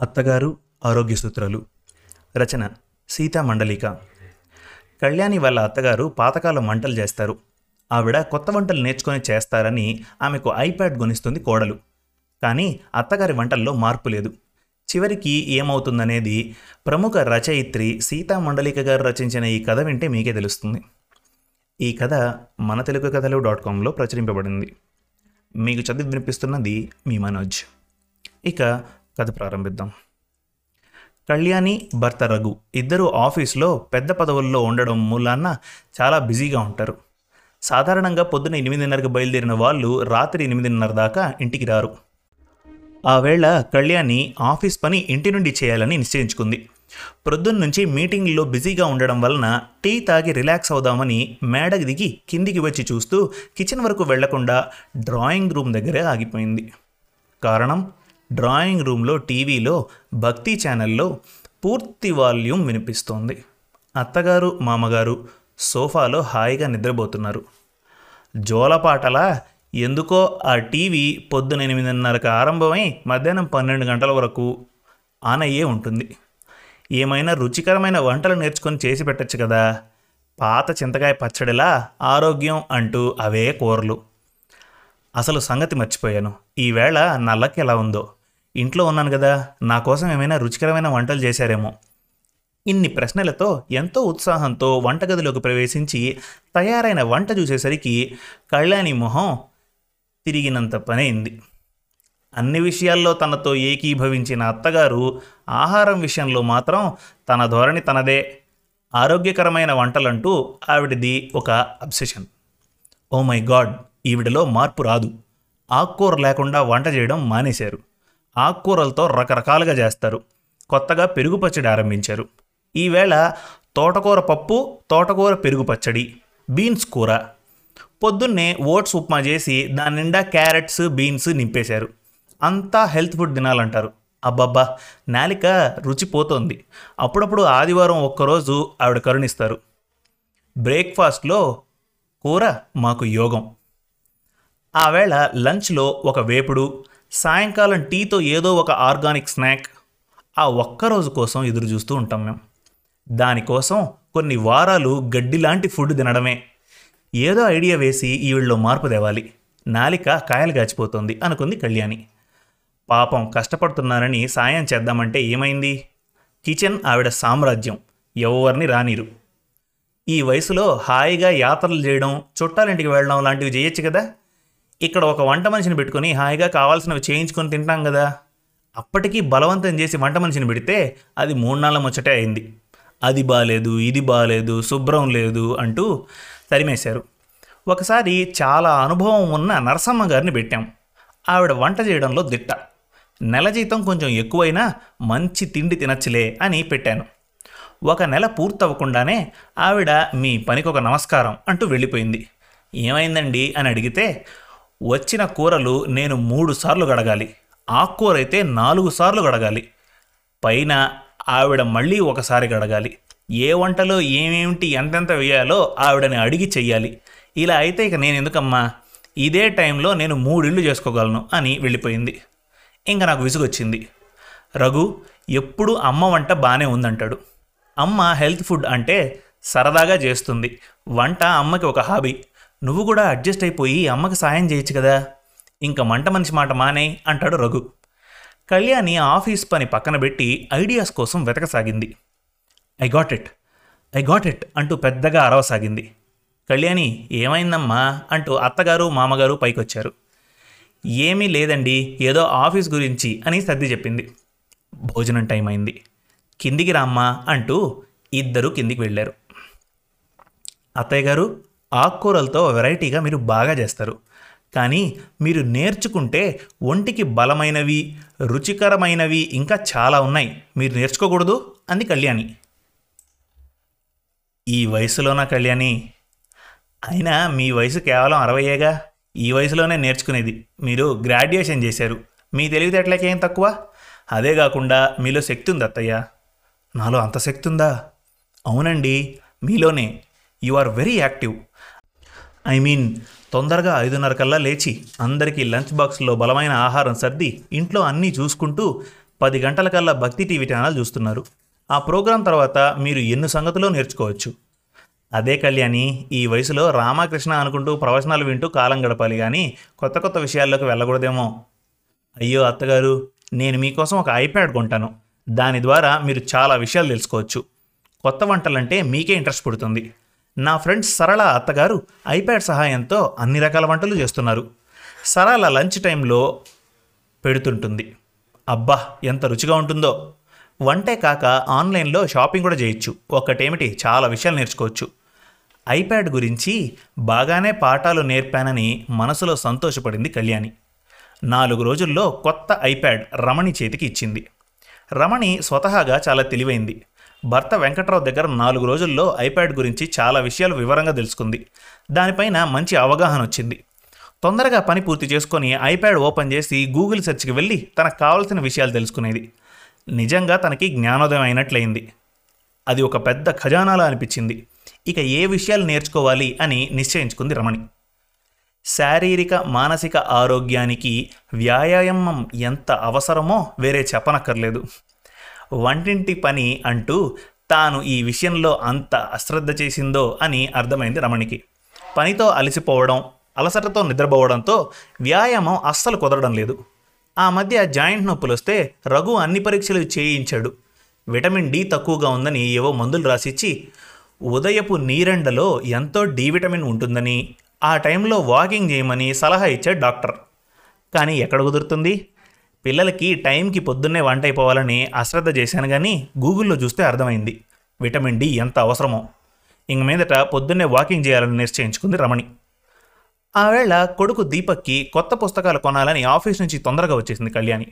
అత్తగారు ఆరోగ్య సూత్రాలు. రచన సీతా మండలిక. కళ్యాణి వాళ్ళ అత్తగారు పాతకాలం వంటలు చేస్తారు. ఆవిడ కొత్త వంటలు నేర్చుకొని చేస్తారని ఆమెకు ఐప్యాడ్ కొనిస్తుంది కోడలు. కానీ అత్తగారి వంటల్లో మార్పు లేదు. చివరికి ఏమవుతుందనేది ప్రముఖ రచయిత్రి సీతా మండలిక గారు రచించిన ఈ కథ వింటే మీకే తెలుస్తుంది. ఈ కథ మన తెలుగు కథలు డాట్ కాంలో ప్రచురింపబడింది. మీకు చదివి వినిపిస్తున్నది మీ మనోజ్. ఇక కథ ప్రారంభిద్దాం. కళ్యాణి భర్త రఘు ఇద్దరు ఆఫీస్లో పెద్ద పదవుల్లో ఉండడం మూలాన చాలా బిజీగా ఉంటారు. సాధారణంగా పొద్దున ఎనిమిదిన్నరకు బయలుదేరిన వాళ్ళు రాత్రి ఎనిమిదిన్నర దాకా ఇంటికి రారు. ఆ వేళ కళ్యాణి ఆఫీస్ పని ఇంటి నుండి చేయాలని నిశ్చయించుకుంది. ప్రొద్దున్న నుంచి మీటింగ్లో బిజీగా ఉండడం వలన టీ తాగి రిలాక్స్ అవుదామని మేడకి దిగి కిందికి వచ్చి చూస్తూ కిచెన్ వరకు వెళ్ళకుండా డ్రాయింగ్ రూమ్ దగ్గరే ఆగిపోయింది. కారణం? డ్రాయింగ్ రూమ్లో టీవీలో భక్తి ఛానల్లో పూర్తి వాల్యూమ్ వినిపిస్తోంది. అత్తగారు మామగారు సోఫాలో హాయిగా నిద్రపోతున్నారు. జోలపాటలా ఎందుకో ఆ టీవీ పొద్దున ఎనిమిదిన్నరకు ఆరంభమై మధ్యాహ్నం పన్నెండు గంటల వరకు ఆన్ అయ్యే ఉంటుంది. ఏమైనా రుచికరమైన వంటలు నేర్చుకొని చేసి పెట్టచ్చు కదా. పాత చింతకాయ పచ్చడిలా ఆరోగ్యం అంటూ అవే కూరలు. అసలు సంగతి మర్చిపోయాను. ఈవేళ నల్లకి ఎలా ఉందో. ఇంట్లో ఉన్నాను కదా నా కోసం ఏమైనా రుచికరమైన వంటలు చేశారేమో. ఇన్ని ప్రశ్నలతో ఎంతో ఉత్సాహంతో వంటగదిలోకి ప్రవేశించి తయారైన వంట చూసేసరికి కళ్యాణి మొహం తిరిగినంత పనైంది. అన్ని విషయాల్లో తనతో ఏకీభవించిన అత్తగారు ఆహారం విషయంలో మాత్రం తన ధోరణి తనదే. ఆరోగ్యకరమైన వంటలంటూ ఆవిడది ఒక అబ్సెషన్. ఓ మై గాడ్ ఈవిడలో మార్పు రాదు. ఆకుకూర లేకుండా వంట చేయడం మానేశారు. ఆకుకూరలతో రకరకాలుగా చేస్తారు. కొత్తగా పెరుగు పచ్చడి ఆరంభించారు ఈవేళ తోటకూర పప్పు తోటకూర పెరుగు పచ్చడి బీన్స్ కూర. పొద్దున్నే ఓట్స్ ఉప్మా చేసి దాని నిండా క్యారెట్స్ బీన్స్ నింపేశారు. అంతా హెల్త్ ఫుడ్ తినాలంటారు. అబ్బబ్బా నాలిక రుచిపోతోంది అప్పుడప్పుడు ఆదివారం ఒక్కరోజు ఆవిడ కరుణిస్తారు. బ్రేక్ఫాస్ట్లో కూర మాకు యోగం. ఆవేళ లంచ్లో ఒక వేపుడు సాయంకాలం టీతో ఏదో ఒక ఆర్గానిక్ స్నాక్ ఆ ఒక్కరోజు కోసం ఎదురు చూస్తూ ఉంటాం మేము దానికోసం కొన్ని వారాలు గడ్డి లాంటి ఫుడ్ తినడమే. ఏదో ఐడియా వేసి ఈవిళ్ళలో మార్పు తేవాలి. నాలిక కాయలు గాచిపోతుంది అనుకుంది కళ్యాణి. పాపం కష్టపడుతున్నారని సాయం చేద్దామంటే ఏమైంది? కిచెన్ ఆవిడ సామ్రాజ్యం. ఎవరిని రానిరు. ఈ వయసులో హాయిగా యాత్రలు చేయడం చుట్టాలింటికి వెళ్ళడం లాంటివి చేయొచ్చు కదా? ఇక్కడ ఒక వంట మనిషిని పెట్టుకొని హాయిగా కావాల్సినవి చేయించుకొని తింటాం కదా. అప్పటికీ బలవంతం చేసి వంట మనిషిని పెడితే అది మూడు నాళ్ళ ముచ్చటే అయింది. అది బాగాలేదు ఇది బాగాలేదు శుభ్రం లేదు అంటూ తరిమేశారు. ఒకసారి చాలా అనుభవం ఉన్న నరసమ్మ గారిని పెట్టాం. ఆవిడ వంట చేయడంలో దిట్ట. నెల జీతం కొంచెం ఎక్కువైనా మంచి తిండి తినచ్చులే అని పెట్టాను. ఒక నెల పూర్తవ్వకుండానే ఆవిడ మీ పనికి ఒక నమస్కారం అంటూ వెళ్ళిపోయింది. ఏమైందండి అని అడిగితే వచ్చిన కూరలు నేను మూడు సార్లు గడగాలి. ఆకుకూర అయితే నాలుగు సార్లు గడగాలి. పైన ఆవిడ మళ్ళీ ఒకసారి గడగాలి. ఏ వంటలో ఏమేమిటి ఎంతెంత వేయాలో ఆవిడని అడిగి చెయ్యాలి. ఇలా అయితే ఇక నేను ఎందుకమ్మా? ఇదే టైంలో నేను మూడిళ్ళు చేసుకోగలను అని వెళ్ళిపోయింది. ఇంకా నాకు విసుగొచ్చింది. రఘు ఎప్పుడు అమ్మ వంట బాగానే ఉందంటాడు. అమ్మ హెల్త్ ఫుడ్ అంటే సరదాగా చేస్తుంది. వంట అమ్మకి ఒక హాబీ. నువ్వు కూడా అడ్జస్ట్ అయిపోయి అమ్మకి సాయం చేయొచ్చు కదా. ఇంక మంట మనిషి మాట మానే అంటాడు రఘు. కళ్యాణి ఆఫీస్ పని పక్కన పెట్టి ఐడియాస్ కోసం వెతకసాగింది. I got it I got it అంటూ పెద్దగా అరవసాగింది. కళ్యాణి ఏమైందమ్మా? అంటూ అత్తగారు మామగారు పైకొచ్చారు. ఏమీ లేదండి ఏదో ఆఫీస్ గురించి అని సర్ది చెప్పింది. భోజనం టైం అయింది. కిందికి రామ్మా అంటూ ఇద్దరు కిందికి వెళ్ళారు. అత్తయ్య గారు ఆకుకూరలతో వెరైటీగా మీరు బాగా చేస్తారు. కానీ మీరు నేర్చుకుంటే ఒంటికి బలమైనవి రుచికరమైనవి ఇంకా చాలా ఉన్నాయి. మీరు నేర్చుకోకూడదు? అంది కళ్యాణి. ఈ వయసులోనా కళ్యాణి? అయినా మీ వయసు కేవలం అరవయ్యేగా ఈ వయసులోనే నేర్చుకునేది. మీరు గ్రాడ్యుయేషన్ చేశారు. మీ తెలివితేటలకేం తక్కువ? అదే కాకుండా మీలో శక్తి ఉంది అత్తయ్య. నాలో అంత శక్తి ఉందా? అవునండి మీలోనే. You are very active. I mean తొందరగా ఐదున్నర కల్లా లేచి అందరికీ లంచ్ బాక్స్లో బలమైన ఆహారం సర్ది ఇంట్లో అన్నీ చూసుకుంటూ పది గంటలకల్లా భక్తి టీవీ ఛానల్ చూస్తున్నారు. ఆ ప్రోగ్రాం తర్వాత మీరు ఎన్ని సంగతులు నేర్చుకోవచ్చు? అదే కళ్యాణి ఈ వయసులో రామకృష్ణ అనుకుంటూ ప్రవచనాలు వింటూ కాలం గడపాలి కానీ కొత్త కొత్త విషయాల్లోకి వెళ్ళకూడదేమో. అయ్యో అత్తగారు నేను మీకోసం ఒక ఐప్యాడ్ కొంటాను. దాని ద్వారా మీరు చాలా విషయాలు తెలుసుకోవచ్చు. కొత్త వంటలంటే మీకే ఇంట్రెస్ట్ పుడుతుంది. నా ఫ్రెండ్స్ సరళ అత్తగారు ఐప్యాడ్ సహాయంతో అన్ని రకాల వంటలు చేస్తున్నారు. సరళ లంచ్ టైంలో పెడుతుంటుంది. అబ్బా ఎంత రుచిగా ఉంటుందో. వంటే కాక ఆన్లైన్లో షాపింగ్ కూడా చేయొచ్చు. ఒక్కటేమిటి చాలా విషయాలు నేర్చుకోవచ్చు. ఐప్యాడ్ గురించి బాగానే పాఠాలు నేర్పానని మనసులో సంతోషపడింది కళ్యాణి. నాలుగు రోజుల్లో కొత్త ఐప్యాడ్ రమణి చేతికి ఇచ్చింది. రమణి స్వతహాగా చాలా తెలివైంది. భర్త వెంకట్రావు దగ్గర నాలుగు రోజుల్లో ఐప్యాడ్ గురించి చాలా విషయాలు వివరంగా తెలుసుకుంది. దానిపైన మంచి అవగాహన వచ్చింది. తొందరగా పని పూర్తి చేసుకొని ఐప్యాడ్ ఓపెన్ చేసి గూగుల్ సెర్చ్కి వెళ్ళి తనకు కావాల్సిన విషయాలు తెలుసుకునేది. నిజంగా తనకి జ్ఞానోదయం అయినట్లయింది. అది ఒక పెద్ద ఖజానాలా అనిపించింది. ఇక ఏ విషయాలు నేర్చుకోవాలి అని నిశ్చయించుకుంది రమణి. శారీరక మానసిక ఆరోగ్యానికి వ్యాయామం ఎంత అవసరమో వేరే చెప్పనక్కర్లేదు. వంటింటి పని అంటూ తాను ఈ విషయంలో అంత అశ్రద్ధ చేసిందో అని అర్థమైంది రమణికి. పనితో అలసిపోవడం అలసటతో నిద్రపోవడంతో వ్యాయామం అస్సలు కుదరడం లేదు. ఆ మధ్య జాయింట్ నొప్పులు వస్తే రఘు అన్ని పరీక్షలు చేయించాడు. విటమిన్ డి తక్కువగా ఉందని ఏవో మందులు రాసిచ్చి ఉదయపు నీరెండలో ఎంతో డి విటమిన్ ఉంటుందని ఆ టైంలో వాకింగ్ చేయమని సలహా ఇచ్చాడు డాక్టర్. కానీ ఎక్కడ కుదురుతుంది? పిల్లలకి టైంకి పొద్దున్నే వంట అయిపోవాలని అశ్రద్ధ చేశాను కానీ గూగుల్లో చూస్తే అర్థమైంది. విటమిన్ డి ఎంత అవసరమో. ఇంక మీదట పొద్దున్నే వాకింగ్ చేయాలని నిశ్చయించుకుంది రమణి. ఆవేళ కొడుకు దీపక్కి కొత్త పుస్తకాలు కొనాలని ఆఫీస్ నుంచి తొందరగా వచ్చేసింది కళ్యాణి.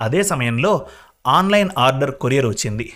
అదే సమయంలో ఆన్లైన్ ఆర్డర్ కొరియర్ వచ్చింది.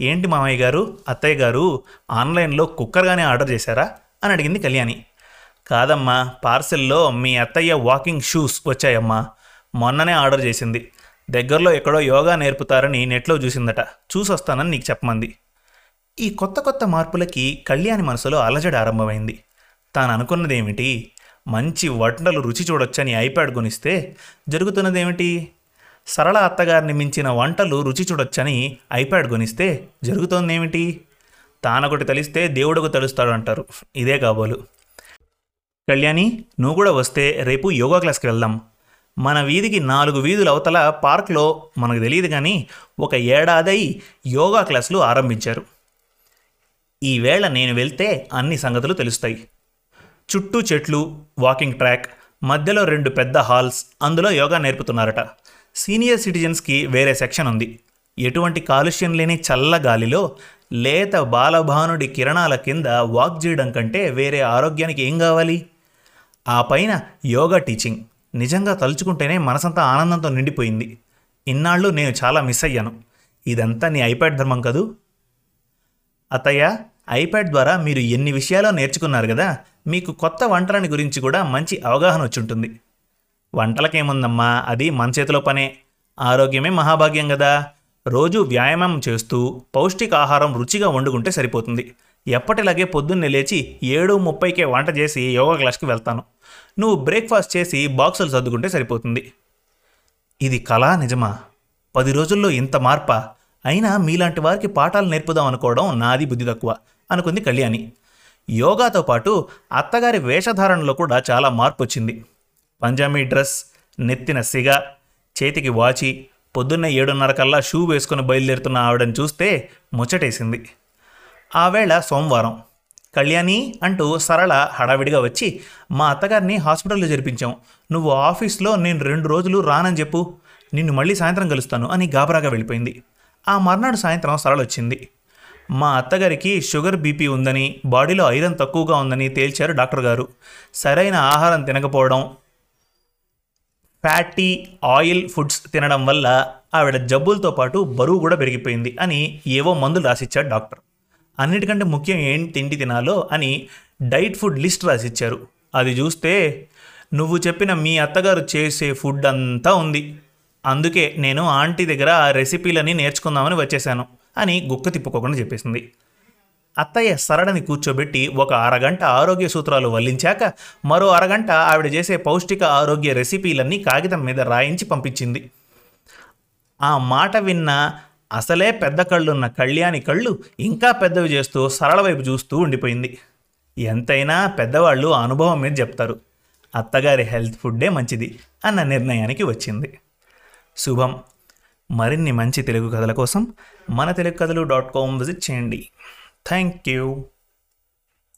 ఏంటి మామయ్య గారు? అత్తయ్య గారు ఆన్లైన్లో కుక్కర్గానే ఆర్డర్ చేశారా? అని అడిగింది కళ్యాణి. కాదమ్మా పార్సెల్లో మీ అత్తయ్య వాకింగ్ షూస్ వచ్చాయమ్మా. మొన్ననే ఆర్డర్ చేసింది. దగ్గరలో ఎక్కడో యోగా నేర్పుతారని నెట్లో చూసిందట. చూసొస్తానని నీకు చెప్పమంది. ఈ కొత్త కొత్త మార్పులకి కళ్యాణి మనసులో అలజడి ఆరంభమైంది. తాను అనుకున్నదేమిటి మంచి వంటలు రుచి చూడొచ్చని ఐప్యాడ్ కొనిస్తే జరుగుతున్నదేమిటి? సరళ అత్తగారిని మించిన వంటలు రుచి చూడొచ్చని ఐప్యాడ్ కొనిస్తే జరుగుతోందేమిటి? తానొకటి తెలిస్తే దేవుడుకు తెలుస్తాడు అంటారు ఇదే కాబోలు. కళ్యాణి నువ్వు కూడా వస్తే రేపు యోగా క్లాస్కి వెళ్దాం. మన వీధికి నాలుగు వీధుల అవతల పార్క్లో మనకు తెలియదు కానీ ఒక ఏడాదై యోగా క్లాసులు ఆరంభించారు. ఈవేళ నేను వెళ్తే అన్ని సంగతులు తెలుస్తాయి. చుట్టూ చెట్లు వాకింగ్ ట్రాక్ మధ్యలో రెండు పెద్ద హాల్స్ అందులో యోగా నేర్పుతున్నారట. సీనియర్ సిటిజన్స్కి వేరే సెక్షన్ ఉంది. ఎటువంటి కాలుష్యం లేని చల్ల గాలిలో లేత బాలభానుడి కిరణాల కింద వాక్ చేయడం కంటే వేరే ఆరోగ్యానికి ఏం కావాలి? ఆ పైన యోగా టీచింగ్. నిజంగా తలుచుకుంటేనే మనసంతా ఆనందంతో నిండిపోయింది. ఇన్నాళ్ళు నేను చాలా మిస్ అయ్యాను. ఇదంతా నీ ఐప్యాడ్ ధర్మం కదూ? అత్తయ్య ఐప్యాడ్ ద్వారా మీరు ఎన్ని విషయాలో నేర్చుకున్నారు కదా మీకు కొత్త వంటలని గురించి కూడా మంచి అవగాహన వచ్చుంటుంది. వంటలకేముందమ్మా అది మన చేతిలో పనే. ఆరోగ్యమే మహాభాగ్యం కదా రోజు వ్యాయామం చేస్తూ పౌష్టికాహారం రుచిగా వండుకుంటే సరిపోతుంది. ఎప్పటిలాగే పొద్దున్నే లేచి ఏడు ముప్పైకే వంట చేసి యోగా క్లాస్కి వెళ్తాను. నువ్వు బ్రేక్ఫాస్ట్ చేసి బాక్సులు సర్దుకుంటే సరిపోతుంది. ఇది కళా నిజమా? పది రోజుల్లో ఇంత మార్పా? అయినా మీలాంటి వారికి పాఠాలు నేర్పుదాం అనుకోవడం నాది బుద్ధి తక్కువ అనుకుంది కళ్యాణి. యోగాతో పాటు అత్తగారి వేషధారణలో కూడా చాలా మార్పు వచ్చింది పంజాబీ డ్రెస్ నెత్తిన సిగ చేతికి వాచి పొద్దున్న ఏడున్నర కల్లా షూ వేసుకుని బయలుదేరుతున్న ఆవిడని చూస్తే ముచ్చటేసింది. ఆ వేళ సోమవారం. కళ్యాణి అంటూ సరళ హడావిడిగా వచ్చి మా అత్తగారిని హాస్పిటల్లో జరిపించాం. నువ్వు ఆఫీస్లో నేను రెండు రోజులు రానని చెప్పు. నిన్ను మళ్ళీ సాయంత్రం కలుస్తాను అని గాబరాగా వెళ్ళిపోయింది. ఆ మర్నాడు సాయంత్రం సరళ వచ్చింది. మా అత్తగారికి షుగర్ బీపీ ఉందని బాడీలో ఐరన్ తక్కువగా ఉందని తేల్చారు డాక్టర్ గారు. సరైన ఆహారం తినకపోవడం ఫ్యాటీ ఆయిల్ ఫుడ్స్ తినడం వల్ల ఆవిడ జబ్బులతో పాటు బరువు కూడా పెరిగిపోయింది అని ఏవో మందులు రాసిచ్చాడు డాక్టర్. అన్నిటికంటే ముఖ్యం ఏం తిండి తినాలో అని డైట్ ఫుడ్ లిస్ట్ రాసిచ్చారు. అది చూస్తే నువ్వు చెప్పిన మీ అత్తగారు చేసే ఫుడ్ అంతా ఉంది. అందుకే నేను ఆంటీ దగ్గర ఆ రెసిపీలని నేర్చుకుందామని వచ్చేసాను అని గుక్క తిప్పుకోకుండా చెప్పేసింది. అత్తయ్య సరళని కూర్చోబెట్టి ఒక అరగంట ఆరోగ్య సూత్రాలు వల్లించాక మరో అరగంట ఆవిడ చేసే పౌష్టిక ఆరోగ్య రెసిపీలన్నీ కాగితం మీద రాయించి పంపించింది. ఆ మాట విన్న అసలే పెద్ద కళ్ళున్న కళ్యాణి కళ్ళు ఇంకా పెద్దవి చేస్తూ సరళ వైపు చూస్తూ ఉండిపోయింది. ఎంతైనా పెద్దవాళ్ళు అనుభవం మీద చెప్తారు. అత్తగారి హెల్త్ ఫుడ్డే మంచిది అన్న నిర్ణయానికి వచ్చింది. శుభం. మరిన్ని మంచి తెలుగు కథల కోసం మన తెలుగు కథలు డాట్ కామ్ విజిట్ చేయండి. Thank you.